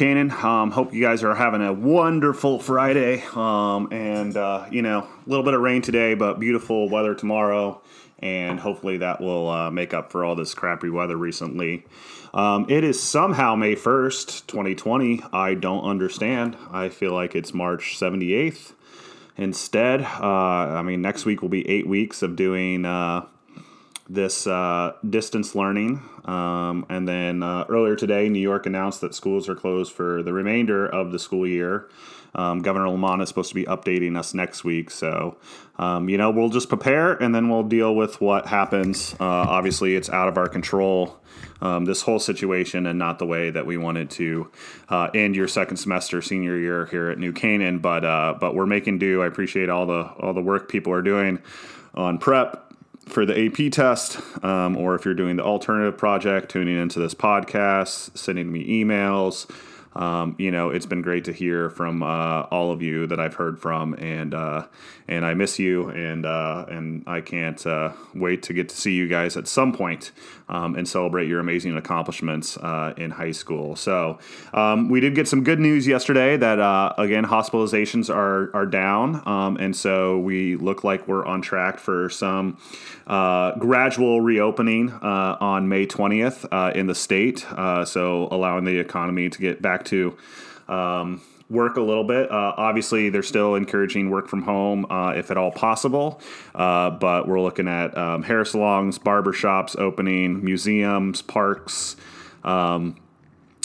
Canaan. Um, hope you guys are having a wonderful Friday. Um, and, uh, you know, a little bit of rain today, but beautiful weather tomorrow. And hopefully that will uh, make up for all this crappy weather recently. Um, it is somehow May 1st, 2020. I don't understand. I feel like it's March 78th. Instead, uh, I mean, next week will be eight weeks of doing uh, this uh, distance learning. Um, and then uh, earlier today, New York announced that schools are closed for the remainder of the school year. Um, Governor Lamont is supposed to be updating us next week. So, um, you know, we'll just prepare and then we'll deal with what happens. Uh, obviously, it's out of our control. Um, this whole situation and not the way that we wanted to uh, end your second semester senior year here at New Canaan, but uh, but we're making do. I appreciate all the all the work people are doing on prep for the AP test, um, or if you're doing the alternative project, tuning into this podcast, sending me emails. Um, you know, it's been great to hear from uh, all of you that I've heard from, and uh, and I miss you, and uh, and I can't uh, wait to get to see you guys at some point, um, and celebrate your amazing accomplishments uh, in high school. So um, we did get some good news yesterday that uh, again hospitalizations are are down, um, and so we look like we're on track for some gradual reopening on May twentieth in the state. so allowing the economy to get back to um, work a little bit. Uh, obviously, they're still encouraging work from home uh, if at all possible, uh, but we're looking at um, hair salons, barber shops opening, museums, parks, um,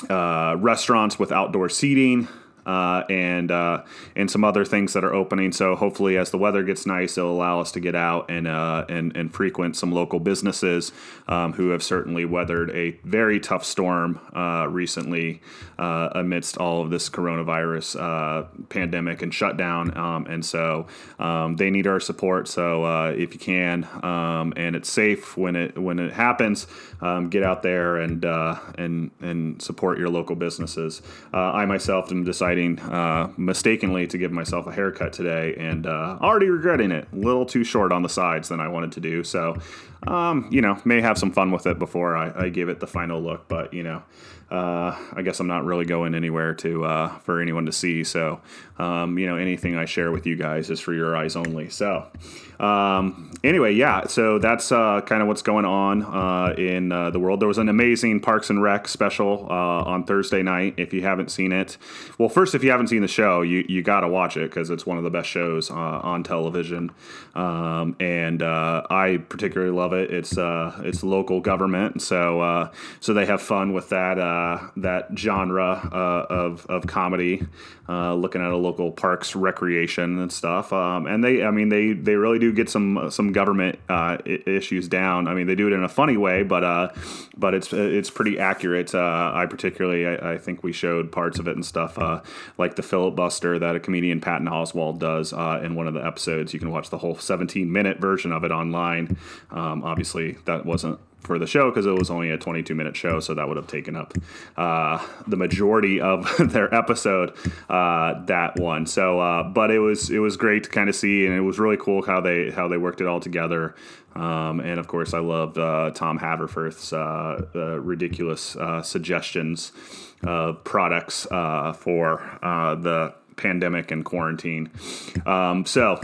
uh, restaurants with outdoor seating uh, and uh, and some other things that are opening. So hopefully, as the weather gets nice, it'll allow us to get out and uh, and and frequent some local businesses um, who have certainly weathered a very tough storm uh, recently uh, amidst all of this coronavirus uh, pandemic and shutdown. Um, and so um, they need our support. So if you can, um, and it's safe when it when it happens, um, get out there and and and support your local businesses. I myself am deciding deciding uh, mistakenly to give myself a haircut today and uh, already regretting it. A little too short on the sides than I wanted to do. So, um, you know, may have some fun with it before I, I give it the final look. But, you know, uh, I guess I'm not really going anywhere to uh, for anyone to see. So, um, you know, anything I share with you guys is for your eyes only. So, um, anyway, yeah. So that's uh, kind of what's going on uh, in uh, the world. There was an amazing Parks and Rec special uh, on Thursday night. If you haven't seen it, well, first, if you haven't seen the show, you you got to watch it because it's one of the best shows on television. Um, and I particularly love it. It's it's local government, so so they have fun with that uh, that genre uh, of of comedy, uh, looking at a local parks recreation and stuff. Um, and they, I mean, they they really do get some some government uh, issues down. I mean, they do it in a funny way, but uh, but it's it's pretty accurate. Uh, I particularly, I, I, think we showed parts of it and stuff, like the filibuster that a comedian Patton Oswalt does in one of the episodes. You can watch the whole 17 minute version of it online. Um, obviously, that wasn't for the show because it was only a 22 minute show, so that would have taken up uh, the majority of their episode. Uh, that one. So, uh, but it was it was great to kind of see, and it was really cool how they how they worked it all together. Um, and of course, I loved uh, Tom Haverford's uh, uh, ridiculous suggestions of products for the pandemic and quarantine. Um, so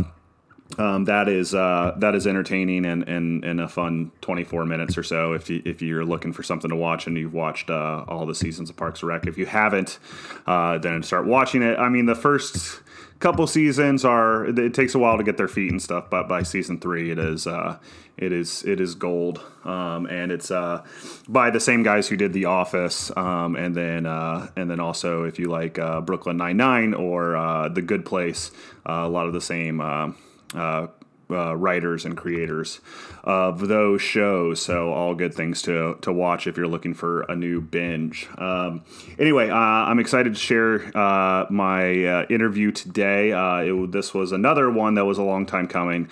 um, that is uh, that is entertaining and, and, and a fun 24 minutes or so if you if you're looking for something to watch and you've watched uh, all the seasons of Parks and Rec. If you haven't, uh, then start watching it. I mean, the first couple seasons are it takes a while to get their feet and stuff, but by season three, it is uh, it is it is gold, um, and it's uh, by the same guys who did The Office, um, and then uh, and then also if you like Brooklyn Nine Nine or The Good Place, a lot of the same uh, uh, writers and creators of those shows. So all good things to to watch if you're looking for a new binge. Um, anyway, uh, I'm excited to share uh, my uh, interview today. Uh, it, this was another one that was a long time coming.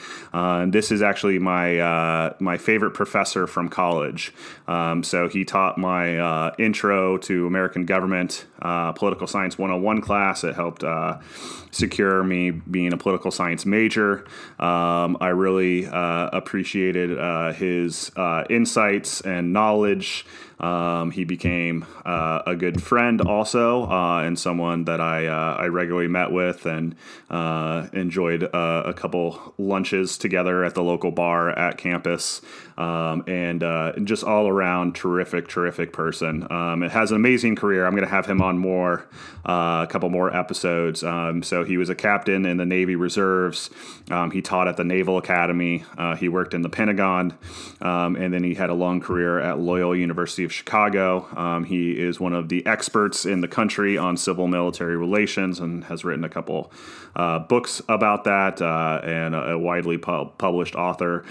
This is actually my my favorite professor from college. Um, so he taught my intro to American government, political science 101 class. It helped secure me being a political science major. Um, Um, I really uh, appreciated uh, his uh, insights and knowledge. Um, he became uh, a good friend also, uh, and someone that I uh, I regularly met with and uh, enjoyed uh, a couple lunches together at the local bar at campus. Um, and just all around terrific, terrific person. Um, it has an amazing career. I'm going to have him on more, a couple more episodes. Um, so he was a captain in the Navy Reserves. Um, he taught at the Naval Academy. he worked in the Pentagon, um, and then he had a long career at Loyola University of Chicago. Um, he is one of the experts in the country on civil military relations and has written a couple uh, books about that uh, and a, a widely pu- published author.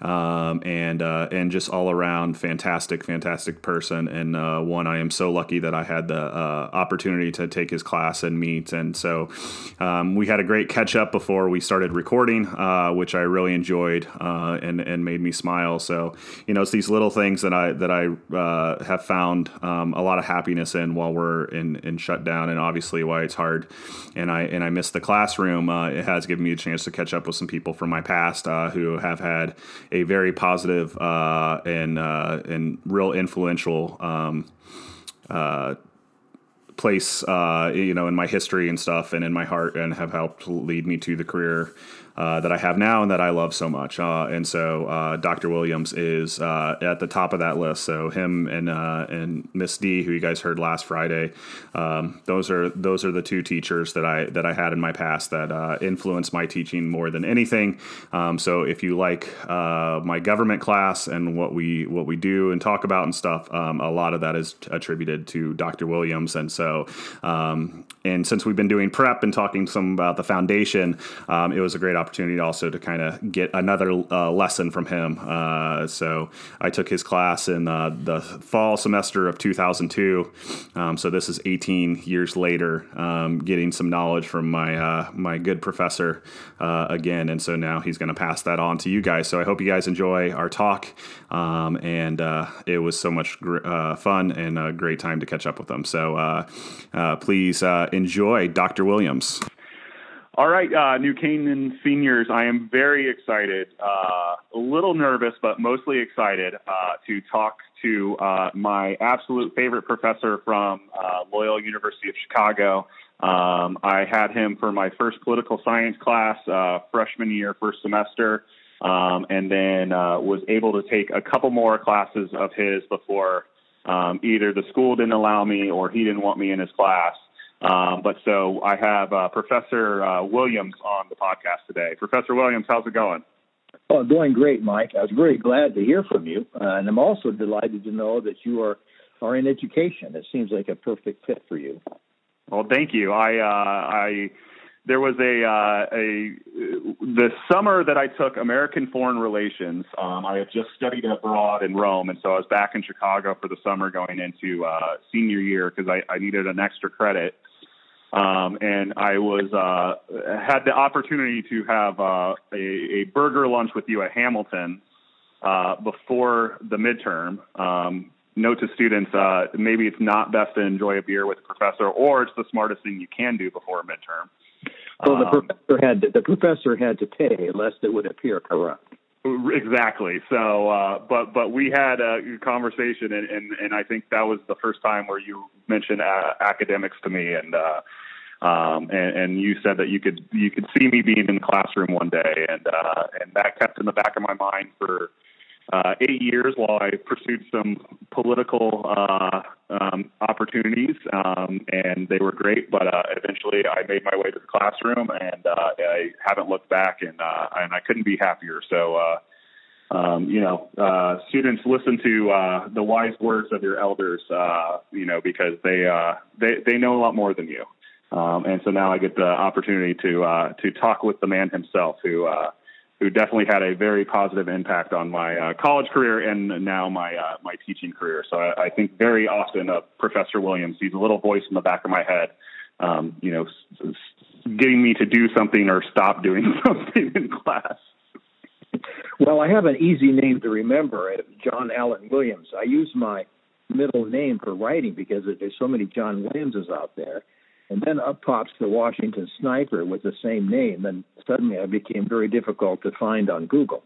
Um, and uh, and just all around fantastic, fantastic person, and uh, one I am so lucky that I had the uh, opportunity to take his class and meet. And so um, we had a great catch up before we started recording, which I really enjoyed and and made me smile. So you know, it's these little things that I that I uh, have found um, a lot of happiness in while we're in, in shutdown, and obviously why it's hard. And I and I miss the classroom. Uh, it has given me a chance to catch up with some people from my past uh, who have had a very positive, uh, and uh, and real influential. Um, uh, place uh, you know in my history and stuff and in my heart and have helped lead me to the career uh, that I have now and that I love so much. Uh, and so uh, Dr. Williams is uh, at the top of that list. So him and uh, and Miss D, who you guys heard last Friday, um, those are those are the two teachers that I that I had in my past that influenced my teaching more than anything. Um, so if you like my government class and what we what we do and talk about and stuff, um, a lot of that is attributed to Dr. Williams. And so um, and since we've been doing prep and talking some about the foundation, um, it was a great opportunity opportunity also to kind of get another uh, lesson from him. Uh, so I took his class in uh, the fall semester of 2002. Um, so this is 18 years later, um, getting some knowledge from my uh, my good professor uh, again. And so now he's going to pass that on to you guys. So I hope you guys enjoy our talk. Um, and uh, it was so much gr- fun and a great time to catch up with them. So please enjoy Dr. Williams. All right, uh, New Canaan seniors, I am very excited, uh, a little nervous, but mostly excited uh, to talk to uh, my absolute favorite professor from uh, Loyola University of Chicago. Um, I had him for my first political science class, uh, freshman year, first semester, um, and then was able to take a couple more classes of his before um, either the school didn't allow me or he didn't want me in his class. Um, but so I have uh, Professor uh, Williams on the podcast today. Professor Williams, how's it going? Oh, going great, Mike. I was very glad to hear from you, uh, and I'm also delighted to know that you are are in education. It seems like a perfect fit for you. Well, thank you. I uh, I there was a uh, a the summer that I took American Foreign Relations. Um, I had just studied abroad in Rome, and so I was back in Chicago for the summer going into uh, senior year because I, I needed an extra credit. Um, and I was uh, had the opportunity to have uh, a, a, burger lunch with you at Hamilton uh, before the midterm. Um, note to students: uh, maybe it's not best to enjoy a beer with a professor, or it's the smartest thing you can do before a midterm. Well, the um, professor had to, the professor had to pay, lest it would appear corrupt. Exactly. So, uh, but but we had a conversation, and, and and I think that was the first time where you mentioned uh, academics to me, and uh, um, and, and you said that you could you could see me being in the classroom one day, and uh, and that kept in the back of my mind for uh, eight years while I pursued some political uh, um, opportunities, um, and they were great. But uh, eventually, I made my way to the classroom, and uh, I haven't looked back, and uh, and I couldn't be happier. So. Uh, um, you know, uh, students listen to uh, the wise words of your elders, uh, you know, because they uh, they they know a lot more than you. Um, and so now I get the opportunity to uh, to talk with the man himself, who uh, who definitely had a very positive impact on my uh, college career and now my uh, my teaching career. So I, I, think very often of Professor Williams. He's a little voice in the back of my head, um, you know, s- getting me to do something or stop doing something in class. Well, I have an easy name to remember, uh, John Allen Williams. I use my middle name for writing because there's so many John Williamses out there. And then up pops the Washington Sniper with the same name, and suddenly I became very difficult to find on Google.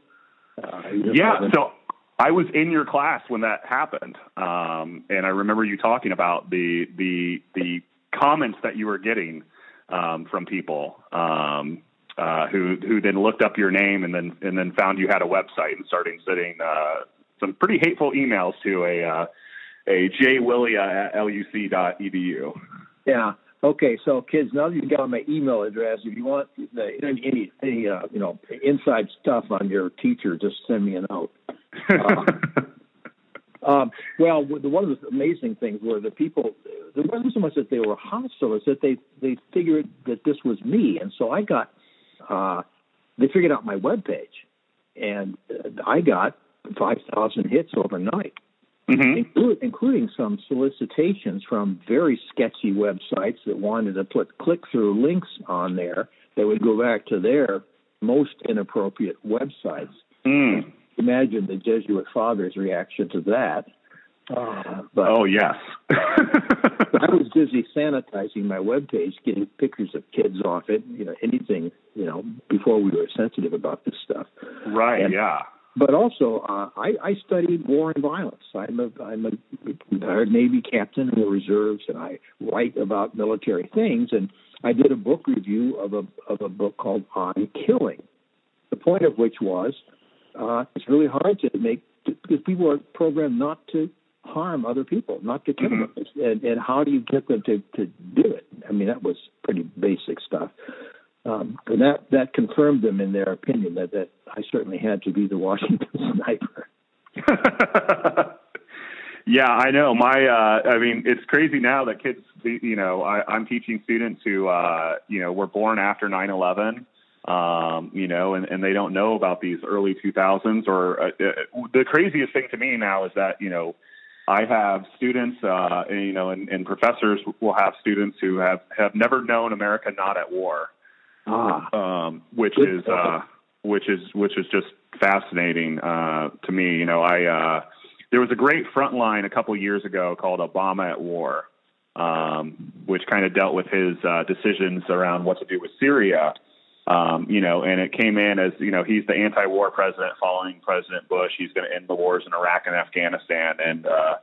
Uh, yeah, so I was in your class when that happened, um, and I remember you talking about the the the comments that you were getting um, from people um, uh, who who then looked up your name and then and then found you had a website and started sending uh, some pretty hateful emails to a uh, a jwillia at luc.edu. Yeah. Okay, so kids, now that you've got my email address, if you want the, any any uh, you know inside stuff on your teacher, just send me a note. Uh, um, well, the, one of the amazing things were the people. It wasn't so much that they were hostile; it's that they they figured that this was me, and so I got. Uh, they figured out my web page, and uh, I got five thousand hits overnight mm-hmm. including some solicitations from very sketchy websites that wanted to put click through links on there that would go back to their most inappropriate websites. Mm. Imagine the Jesuit father's reaction to that. Uh, but oh yes, I was busy sanitizing my web page, getting pictures of kids off it. You know, anything. You know, before we were sensitive about this stuff. Right. And, yeah but also uh, I, I studied war and violence. I'm a I'm a retired Navy captain in the reserves, and I write about military things. And I did a book review of a of a book called On Killing. The point of which was uh, it's really hard to make because people are programmed not to harm other people, not to kill mm-hmm. them. And, and how do you get them to to do it? I mean, that was pretty basic stuff. Um, and that that confirmed them in their opinion that that I certainly had to be the Washington sniper. yeah, I know. My, uh, I mean, it's crazy now that kids, you know, I, I'm teaching students who, uh, you know, were born after 9/11 um, you know, and, and they don't know about these early 2000s. Or uh, uh, the craziest thing to me now is that you know, I have students, uh, and, you know, and, and professors will have students who have have never known America not at war, ah, um, which is uh, which is which is just fascinating uh, to me. You know, I uh, there was a great Frontline a couple years ago called Obama at War, um, which kind of dealt with his uh, decisions around what to do with Syria. Um, you know, and it came in as you know he's the anti-war president following President Bush. He's going to end the wars in Iraq and Afghanistan, and uh,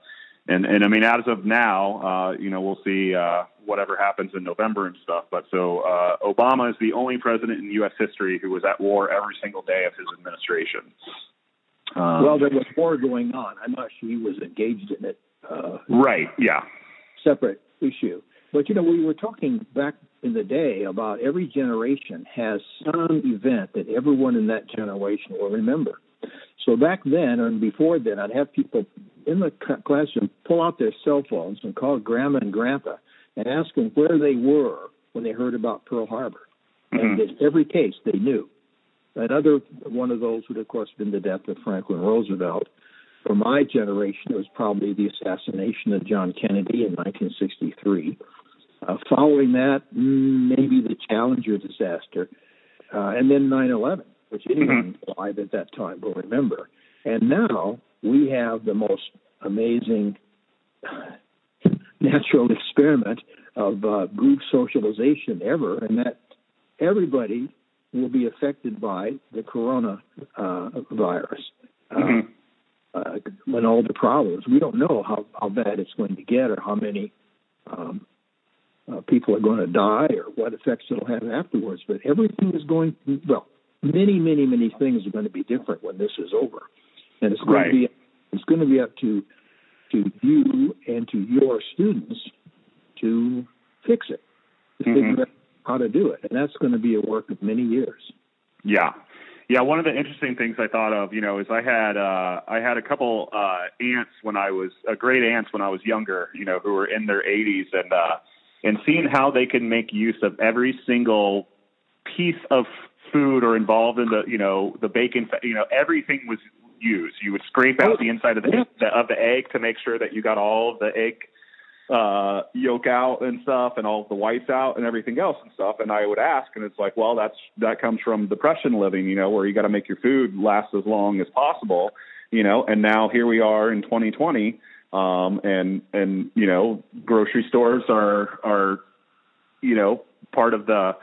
and and I mean, as of now, uh, you know, we'll see uh, whatever happens in November and stuff. But so uh, Obama is the only president in U.S. history who was at war every single day of his administration. Um, well, there was war going on. I'm not sure he was engaged in it. Uh, right. Yeah. Separate issue. But you know, we were talking back in the day about every generation has some event that everyone in that generation will remember. So back then and before then, I'd have people in the classroom pull out their cell phones and call grandma and grandpa and ask them where they were when they heard about Pearl Harbor. Mm-hmm. And in every case, they knew. Another one of those would, of course, have been the death of Franklin Roosevelt. For my generation, it was probably the assassination of John Kennedy in 1963. Uh, following that, maybe the Challenger disaster, uh, and then 9 11, which anyone mm-hmm. alive at that time will remember. And now we have the most amazing natural experiment of uh, group socialization ever, and that everybody will be affected by the corona uh, virus. Uh, mm-hmm. Uh, when all the problems, we don't know how, how bad it's going to get or how many um, uh, people are going to die or what effects it'll have afterwards. But everything is going, well, many, many, many things are going to be different when this is over. And it's going right. to be it's going to be up to to you and to your students to fix it, to mm-hmm. figure out how to do it, and that's going to be a work of many years. Yeah, yeah. One of the interesting things I thought of, you know, is I had uh, I had a couple uh, aunts when I was uh, great aunts when I was younger, you know, who were in their 80s, and uh, and seeing how they can make use of every single piece of food or involved in the you know the bacon you know everything was use. You would scrape out the inside of the, the of the egg to make sure that you got all of the egg uh, yolk out and stuff, and all of the whites out and everything else and stuff. And I would ask, and it's like, well, that's that comes from depression living, you know, where you got to make your food last as long as possible, you know. And now here we are in 2020, um, and and you know, grocery stores are are you know, part of the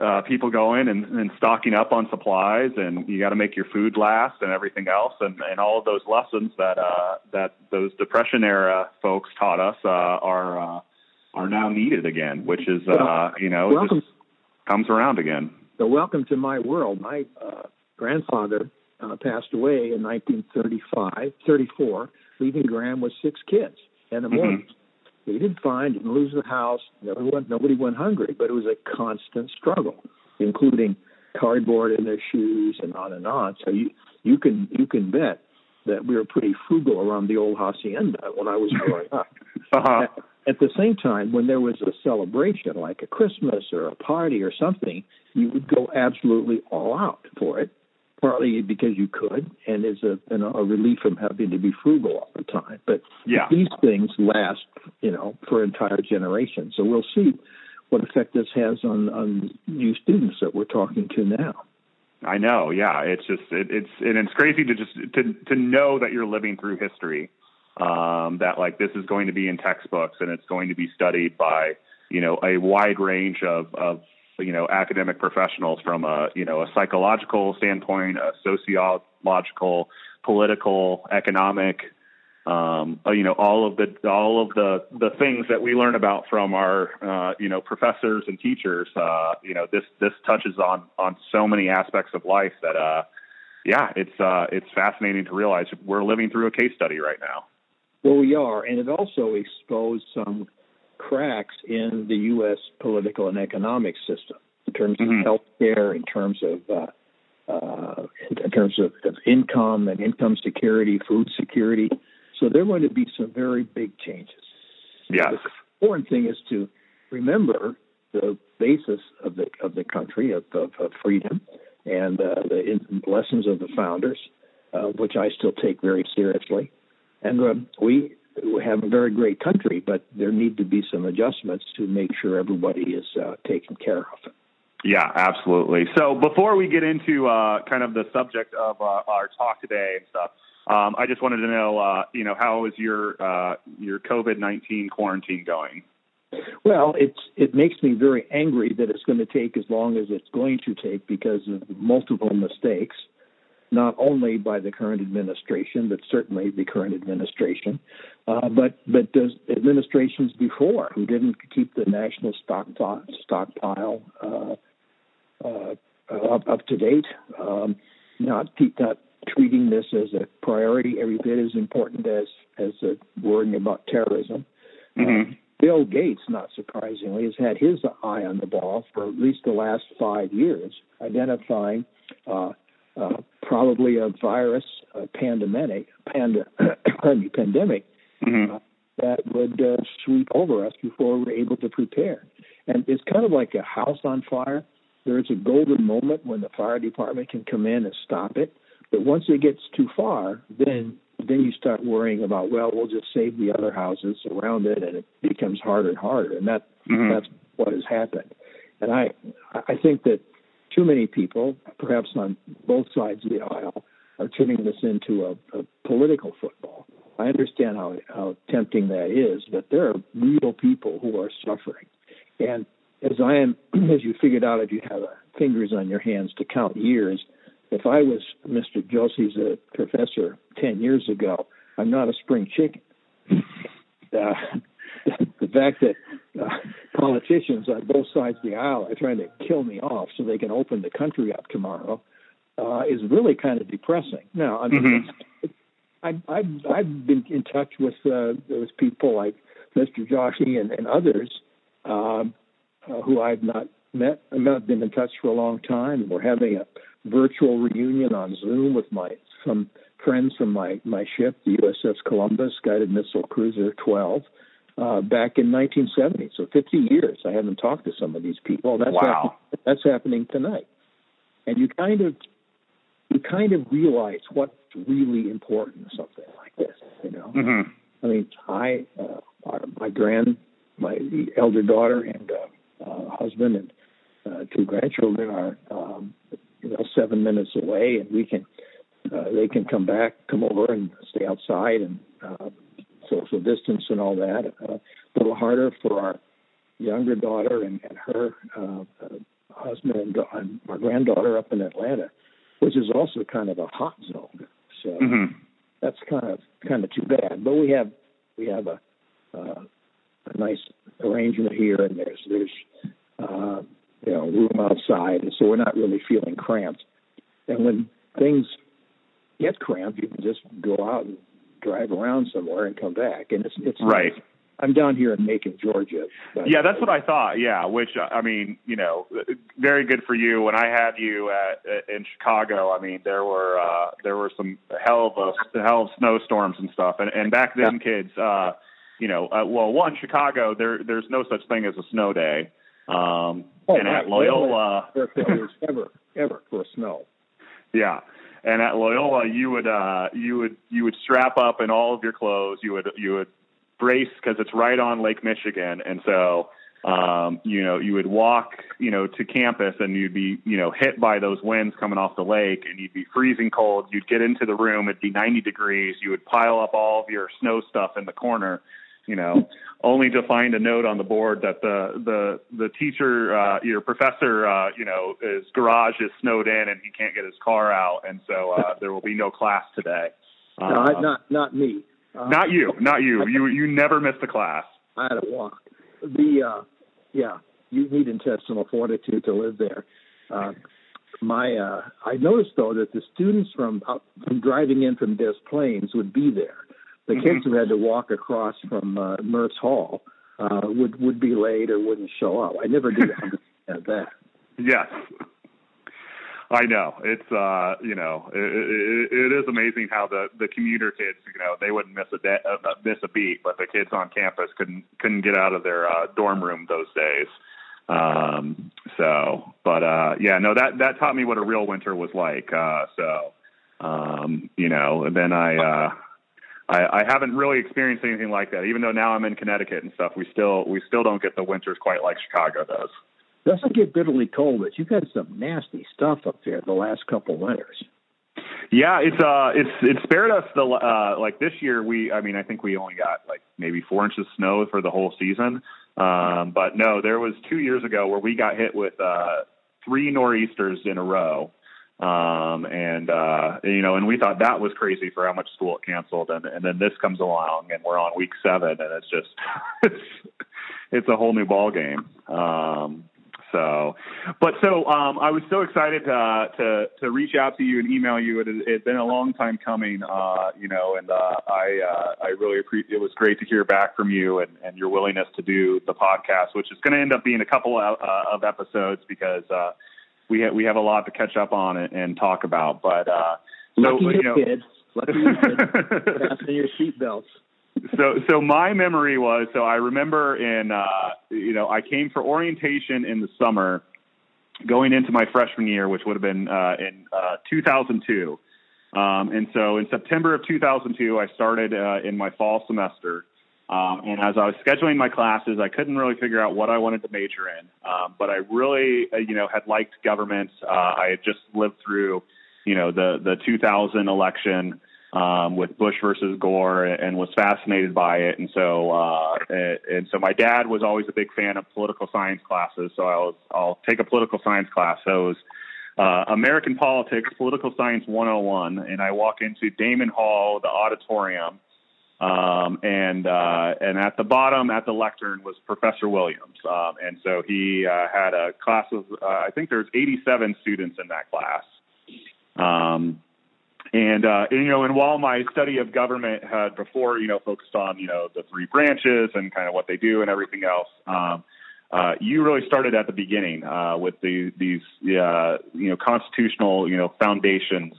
uh, people going and, and stocking up on supplies, and you got to make your food last and everything else, and, and all of those lessons that uh, that those depression era folks taught us uh, are uh, are now needed again, which is uh, you know welcome, just comes around again. So welcome to my world. My uh, grandfather uh, passed away in 1935, 34, leaving Graham with six kids and a mortgage. Mm-hmm. He didn't find, didn't lose the house. Nobody went, nobody went hungry, but it was a constant struggle, including cardboard in their shoes and on and on. So you you can you can bet that we were pretty frugal around the old hacienda when I was growing up. uh-huh. at, at the same time, when there was a celebration like a Christmas or a party or something, you would go absolutely all out for it partly because you could, and is a you know, a relief from having to be frugal all the time. But yeah. these things last, you know, for entire generations. So we'll see what effect this has on on you students that we're talking to now. I know, yeah. It's just it, it's and it's crazy to just to to know that you're living through history. Um, that like this is going to be in textbooks and it's going to be studied by you know a wide range of of you know academic professionals from a you know a psychological standpoint, a sociological, political, economic, um, uh, you know all of the all of the the things that we learn about from our uh, you know professors and teachers. Uh, you know this this touches on on so many aspects of life that uh, yeah, it's uh, it's fascinating to realize we're living through a case study right now. Well, we are, and it also exposed some cracks in the U.S. political and economic system in terms of mm-hmm. health care, in terms of uh, uh, in terms of, of, income and income security, food security. So there are going to be some very big changes. Yes. The important thing is to remember the basis of the of the country of, of, of freedom and uh, the lessons of the founders, uh, which I still take very seriously. And we we have a very great country, but there need to be some adjustments to make sure everybody is uh, taken care of. Yeah, absolutely. So before we get into uh, kind of the subject of uh, our talk today and stuff, um, I just wanted to know, uh, you know, how is your uh, your COVID nineteen quarantine going? Well, it's it makes me very angry that it's going to take as long as it's going to take because of multiple mistakes not only by the current administration, but certainly the current administration, uh, but but does administrations before who didn't keep the national stockpile, stockpile uh, uh, up, up, to date, um, not not treating this as a priority every bit as important as as worrying about terrorism. Mm-hmm. Bill Gates, not surprisingly, has had his eye on the ball for at least the last five years, identifying uh, probably a virus, a pandemic, pand- pandemic mm-hmm. uh, that would uh, sweep over us before we're able to prepare. And it's kind of like a house on fire. There's a golden moment when the fire department can come in and stop it. But once it gets too far, then then you start worrying about well, we'll just save the other houses around it, and it becomes harder and harder. And that mm-hmm. that's what has happened. And I I think that too many people, perhaps on both sides of the aisle, are turning this into a, a political football. I understand how, how tempting that is, but there are real people who are suffering. And as I am, as you figured out, if you have fingers on your hands to count years, if I was Mr. Joshi's a professor 10 years ago, I'm not a spring chicken. Uh, the fact that uh, politicians on both sides of the aisle are trying to kill me off so they can open the country up tomorrow uh, is really kind of depressing. Now, I mean, mm-hmm. I, I've, I've been in touch with uh, those people like Mr. Joshi and, and others um, uh, who I've not met. I've not been in touch for a long time. We're having a virtual reunion on Zoom with my some friends from my my ship, the USS Columbus, guided missile cruiser 12 uh, back in 1970. So 50 years I haven't talked to some of these people. That's wow. Happening, that's happening tonight. And you kind of you kind of realize what's really important in something like this. You know, mm-hmm. I mean, I uh, my grand my elder daughter and uh, uh, husband and uh, two grandchildren are um, you know seven minutes away, and we can uh, they can come back, come over, and stay outside and uh, social distance and all that. Uh, a little harder for our younger daughter and, and her uh, husband and, and my granddaughter up in Atlanta, which is also kind of a hot zone. So mm-hmm. that's kind of kind of too bad. But we have we have a uh, a nice arrangement here, and there's there's uh, you know room outside, and so we're not really feeling cramped. And when things get cramped, you can just go out and drive around somewhere and come back, and it's it's right. Nice. I'm down here in Macon, Georgia. Yeah, that's what I thought. Yeah, which I mean, you know, very good for you. When I had you at, in Chicago, I mean, there were uh, there were some hell of a hell of snowstorms and stuff. And and back then, kids, uh, you know, uh, well, one Chicago, there there's no such thing as a snow day. Um, oh, and at Loyola, ever ever for snow. Yeah, and at Loyola, you would uh, you would you would strap up in all of your clothes. You would you would brace because it's right on Lake Michigan, and so um, you know you would walk you know to campus and you'd be you know hit by those winds coming off the lake, and you'd be freezing cold. You'd get into the room, it'd be 90 degrees. You would pile up all of your snow stuff in the corner. You know, only to find a note on the board that the the the teacher, uh, your professor, uh, you know, his garage is snowed in and he can't get his car out, and so uh, there will be no class today. Uh, no, not not me. Uh, not you, not you. You you never missed a class. I had to walk. The uh, yeah, you need intestinal fortitude to live there. Uh, my uh, I noticed though that the students from uh, from driving in from Des Plaines would be there. The mm-hmm. kids who had to walk across from uh, Mertz Hall uh, would would be late or wouldn't show up. I never did understand that. Yes. I know it's uh you know it, it, it is amazing how the the commuter kids you know they wouldn't miss a de- uh, miss a beat but the kids on campus couldn't couldn't get out of their uh, dorm room those days um so but uh yeah no that that taught me what a real winter was like uh so um you know and then I uh I, I haven't really experienced anything like that even though now I'm in Connecticut and stuff we still we still don't get the winters quite like Chicago does doesn't get bitterly cold, but you've had some nasty stuff up there the last couple winters. Yeah, it's uh, it's it spared us the uh, like this year. We, I mean, I think we only got like maybe four inches of snow for the whole season. Um, but no, there was two years ago where we got hit with uh, three nor'easters in a row. Um, and uh, you know, and we thought that was crazy for how much school it canceled, and, and then this comes along, and we're on week seven, and it's just it's it's a whole new ball game. Um, so, but so um, I was so excited to, to to reach out to you and email you. It had been a long time coming, uh, you know, and uh, I uh, I really appreciate. It was great to hear back from you and, and your willingness to do the podcast, which is going to end up being a couple of, uh, of episodes because uh, we ha- we have a lot to catch up on and, and talk about. But uh, so Lucky you know, kids. Lucky you kids. Fasten your seatbelts so so my memory was so I remember in uh, you know I came for orientation in the summer, going into my freshman year, which would have been uh, in uh, 2002. Um, and so in September of 2002, I started uh, in my fall semester. Um, and as I was scheduling my classes, I couldn't really figure out what I wanted to major in. Um, but I really, uh, you know, had liked government. Uh, I had just lived through, you know, the the 2000 election um, with Bush versus Gore and was fascinated by it. And so, uh, and, so my dad was always a big fan of political science classes. So I was, I'll take a political science class. So it was, uh, American Politics, Political Science 101. And I walk into Damen Hall, the auditorium. Um, and, uh, and at the bottom at the lectern was Professor Williams. Um, and so he, uh, had a class of, uh, I think there's 87 students in that class. Um, and, uh, and, you know, and while my study of government had before, you know, focused on, you know, the three branches and kind of what they do and everything else, um, uh, you really started at the beginning uh, with the, these, uh, you know, constitutional, you know, foundations,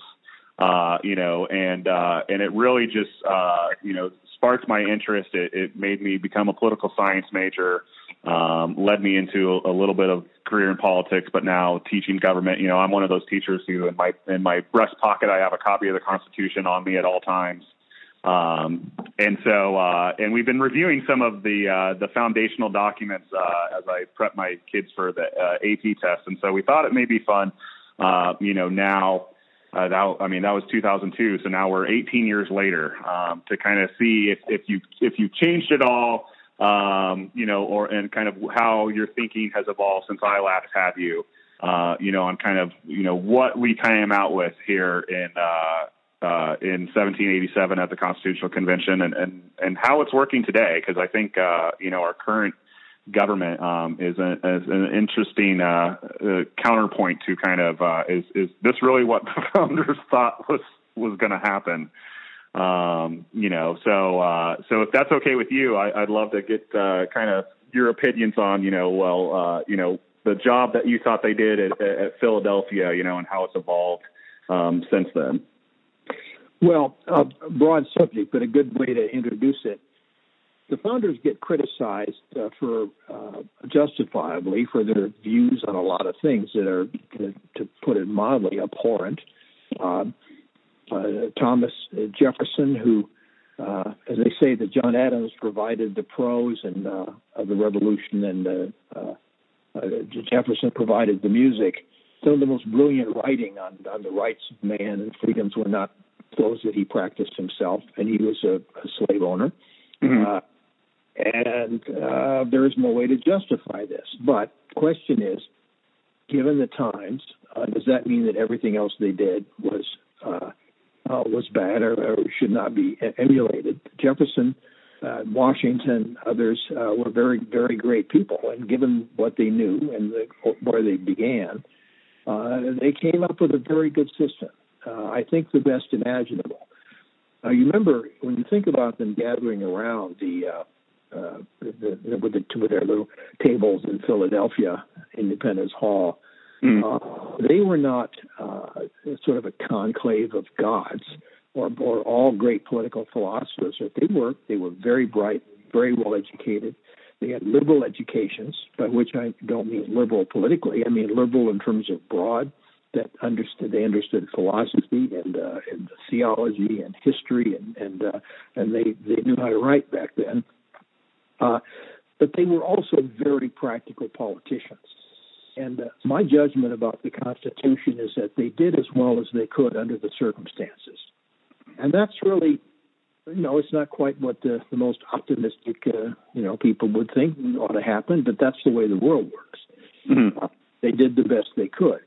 uh, you know, and uh, and it really just, uh, you know, sparked my interest. It, it made me become a political science major um, led me into a, a, little bit of career in politics, but now teaching government. You know, I'm one of those teachers who, in my in my breast pocket, I have a copy of the Constitution on me at all times. Um, and so, uh, and we've been reviewing some of the uh, the foundational documents uh, as I prep my kids for the uh, AP test. And so, we thought it may be fun. Uh, you know, now. Uh, that, I mean, that was 2002. So now we're 18 years later um, to kind of see if, if you if you changed it all, um, you know, or and kind of how your thinking has evolved since I last had you, uh, you know, on kind of you know what we came out with here in uh, uh, in 1787 at the Constitutional Convention, and and and how it's working today. Because I think uh, you know our current government um, is, is, an interesting uh, uh, counterpoint to kind of uh, is is this really what the founders thought was was going to happen? Um, you know, so uh, so if that's okay with you, I, would love to get uh, kind of your opinions on you know well uh, you know the job that you thought they did at, at Philadelphia, you know, and how it's evolved um, since then. Well, a broad subject, but a good way to introduce it. The founders get criticized uh, for uh, justifiably for their views on a lot of things that are, to put it mildly, abhorrent. Uh, uh, Thomas Jefferson, who, uh, as they say, that John Adams provided the prose and uh, of the Revolution, and Jefferson provided the music. Some of the most brilliant writing on, on the rights of man and freedoms were not those that he practiced himself, and he was a, a slave owner. Mm-hmm. And uh, there is no way to justify this. But question is, given the times, uh, does that mean that everything else they did was uh, uh, was bad or, or, should not be emulated. Jefferson, uh, Washington, others uh, were very, very great people, and given what they knew and the, where they began, they came up with a very good system. I think the best imaginable. Uh, you remember when you think about them gathering around the, the, the with, the, with their little tables in Philadelphia, Independence Hall Mm. Uh, they were not uh, sort of a conclave of gods or, or all great political philosophers. But they were they were very bright, very well educated. They had liberal educations, by which I don't mean liberal politically. I mean liberal in terms of broad. That understood they understood philosophy and uh, and theology and history and and uh, and they they knew how to write back then. Uh, but they were also very practical politicians. And uh, my judgment about the Constitution is that they did as well as they could under the circumstances. And that's really, you know, it's not quite what the, the most optimistic, uh, you know, people would think ought to happen, but that's the way the world works. Mm-hmm. Uh, they did the best they could.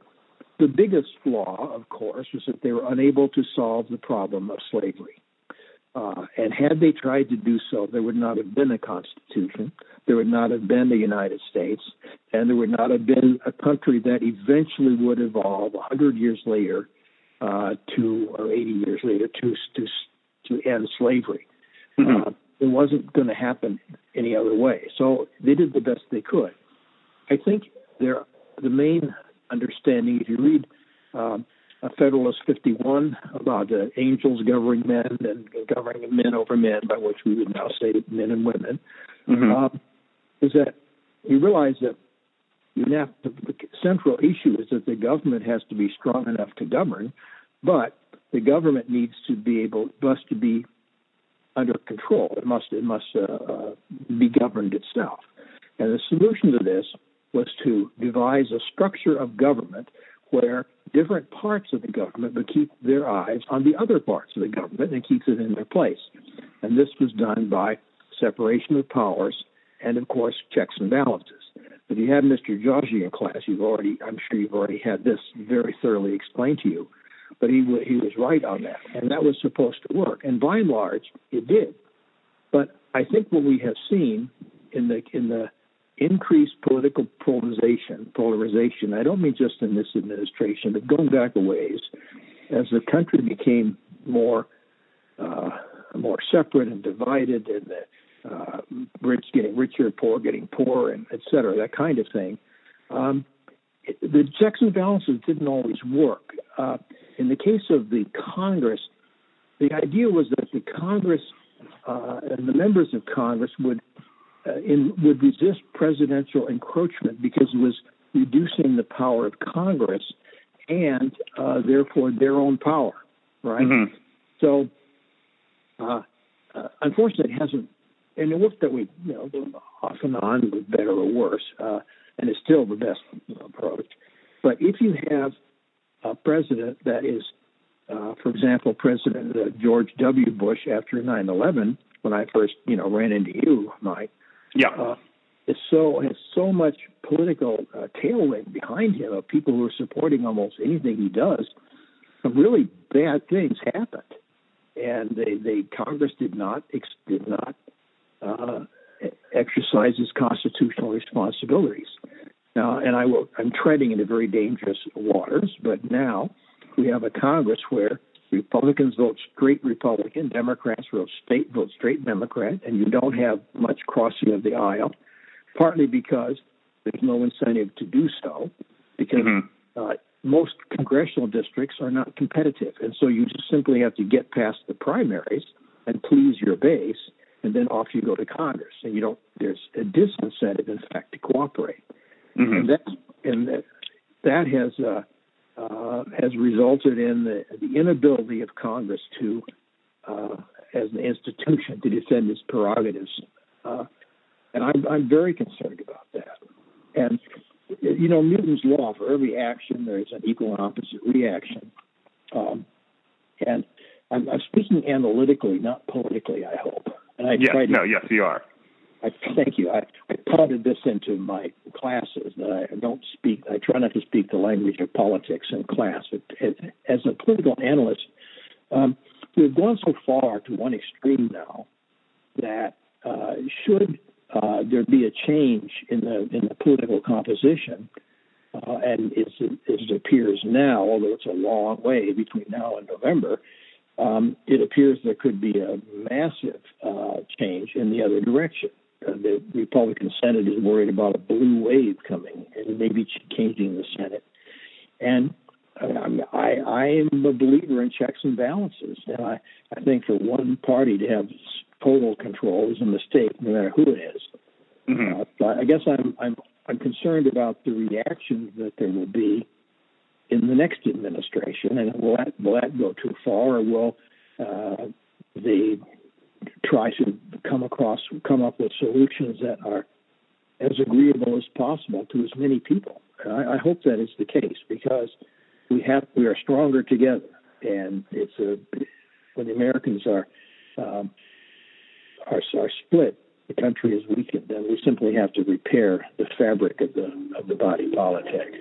The biggest flaw, of course, was that they were unable to solve the problem of slavery. Uh, and had they tried to do so, there would not have been a constitution, there would not have been the United States, and there would not have been a country that eventually would evolve 100 years later uh, to, or 80 years later, to to to end slavery. Mm-hmm. Uh, it wasn't going to happen any other way. So they did the best they could. I think there, the main understanding, if you read um, Federalist 51 about uh, angels governing men and governing men over men, by which we would now say men and women, mm-hmm. um, is that you realize that you have to, the central issue is that the government has to be strong enough to govern, but the government needs to be able must to be under control. It must it must uh, uh, be governed itself. And the solution to this was to devise a structure of government where different parts of the government but keep their eyes on the other parts of the government and keeps it in their place. And this was done by separation of powers and, of course, checks and balances. If you had Mr. Joshi in class, you've already, I'm sure you've already had this very thoroughly explained to you. But he he was right on that, and that was supposed to work. And by and large, it did. But I think what we have seen in the in the increased political polarization, polarization. I don't mean just in this administration, but going back a ways, as the country became more uh, more separate and divided, and the uh, rich getting richer, poor getting poorer, and et cetera, that kind of thing. Um, the checks and balances didn't always work. Uh, in the case of the Congress, the idea was that the Congress uh, and the members of Congress would in, would resist presidential encroachment because it was reducing the power of Congress and uh, therefore their own power, right? Mm-hmm. So, uh, uh, unfortunately, it hasn't, and it worked that way, you know, off and on, better or worse, uh, and it's still the best approach. But if you have a president that is, uh, for example, President George W. Bush after 9/11, when I first, you know, ran into you, Mike, Yeah. Uh, is so has so much political uh, tailwind behind him of people who are supporting almost anything he does. Some really bad things happened, and they, they Congress did not ex- did not uh, exercise its constitutional responsibilities. Now, and I will, I'm treading into very dangerous waters, but now we have a Congress where Republicans vote straight Republican, Democrats vote state vote straight Democrat, and you don't have much crossing of the aisle. Partly because there's no incentive to do so, because mm-hmm. uh, most congressional districts are not competitive, and so you just simply have to get past the primaries and please your base, and then off you go to Congress, and you don't. There's a disincentive, in fact, to cooperate, mm-hmm. and that and that, that has. Uh, uh, has resulted in the, the, inability of Congress to, uh, as an institution, to defend its prerogatives. Uh, and I'm, I'm, very concerned about that. And, you know, Newton's law for every action, there's an equal and opposite reaction. Um, and I'm, I'm, speaking analytically, not politically, I hope. And I yes, to, no, yes, you are. I thank you. I, I prodded this into my classes that I don't speak. I try not to speak the language of politics in class. But as a political analyst, um, we've gone so far to one extreme now that uh, should uh, there be a change in the in the political composition, uh, and as it, as it appears now, although it's a long way between now and November, um, it appears there could be a massive uh, change in the other direction uh, the Republican Senate is worried about a blue wave coming and maybe changing the Senate. And uh, I, I am a believer in checks and balances, and I, I think for one party to have total control is a mistake, no matter who it is. Mm-hmm. Uh, I guess I'm I'm I'm concerned about the reactions that there will be in the next administration, and will that will that go too far, or will uh, the try to come across, come up with solutions that are as agreeable as possible to as many people. I, I hope that is the case because we have we are stronger together, and it's a when the Americans are um, are, are split, the country is weakened, and we simply have to repair the fabric of the of the body politic.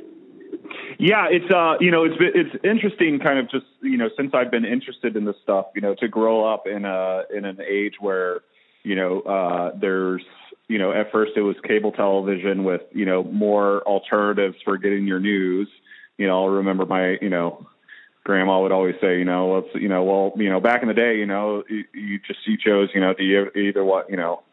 Yeah, it's uh, you know, it's it's interesting, kind of just you know, since I've been interested in this stuff, you know, to grow up in a in an age where you know uh, there's you know, at first it was cable television with you know more alternatives for getting your news. You know, I'll remember my you know grandma would always say, you know, let's, you know, well, you know, back in the day, you know, you, you just you chose, you know, to either what, you know,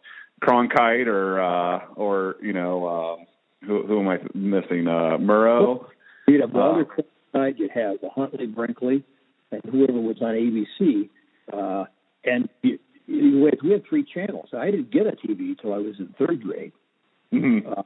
Cronkite or uh, or you know, um, who, who am I missing? Uh, Murrow. You'd have uh, side, you'd have the Huntley Brinkley, and whoever was on ABC. Uh, and you, you, we had three channels. I didn't get a TV until I was in third grade. Mm-hmm. Uh,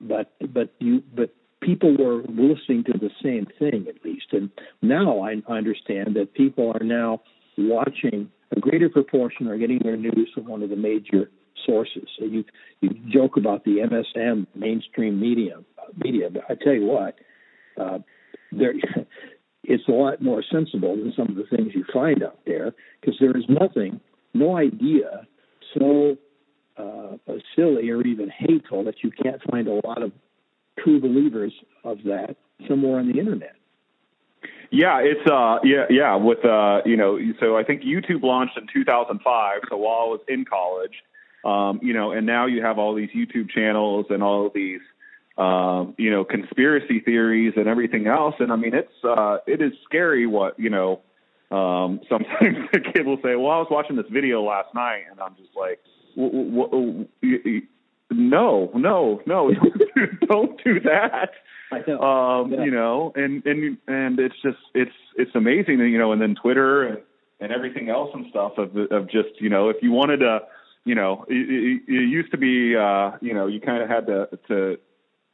but but you but people were listening to the same thing at least. And now I understand that people are now watching a greater proportion are getting their news from one of the major sources. So you you joke about the MSM mainstream media media, but I tell you what, uh, there, it's a lot more sensible than some of the things you find out there because there is nothing, no idea so uh, silly or even hateful that you can't find a lot of true believers of that somewhere on the internet. Yeah, it's uh yeah yeah with uh you know so I think YouTube launched in 2005 so while I was in college um you know and now you have all these YouTube channels and all these um, you know, conspiracy theories and everything else. And I mean, it's uh, it is scary what you know. Um, sometimes a kid will say, "Well, I was watching this video last night," and I'm just like, w- w- "No, no, no, don't do, that." Know. Um, yeah. You know, and and and it's just it's it's amazing, you know. And then Twitter and, and everything else and stuff of of just you know, if you wanted to, you know, it, it used to be, uh, you know, you kind of had to to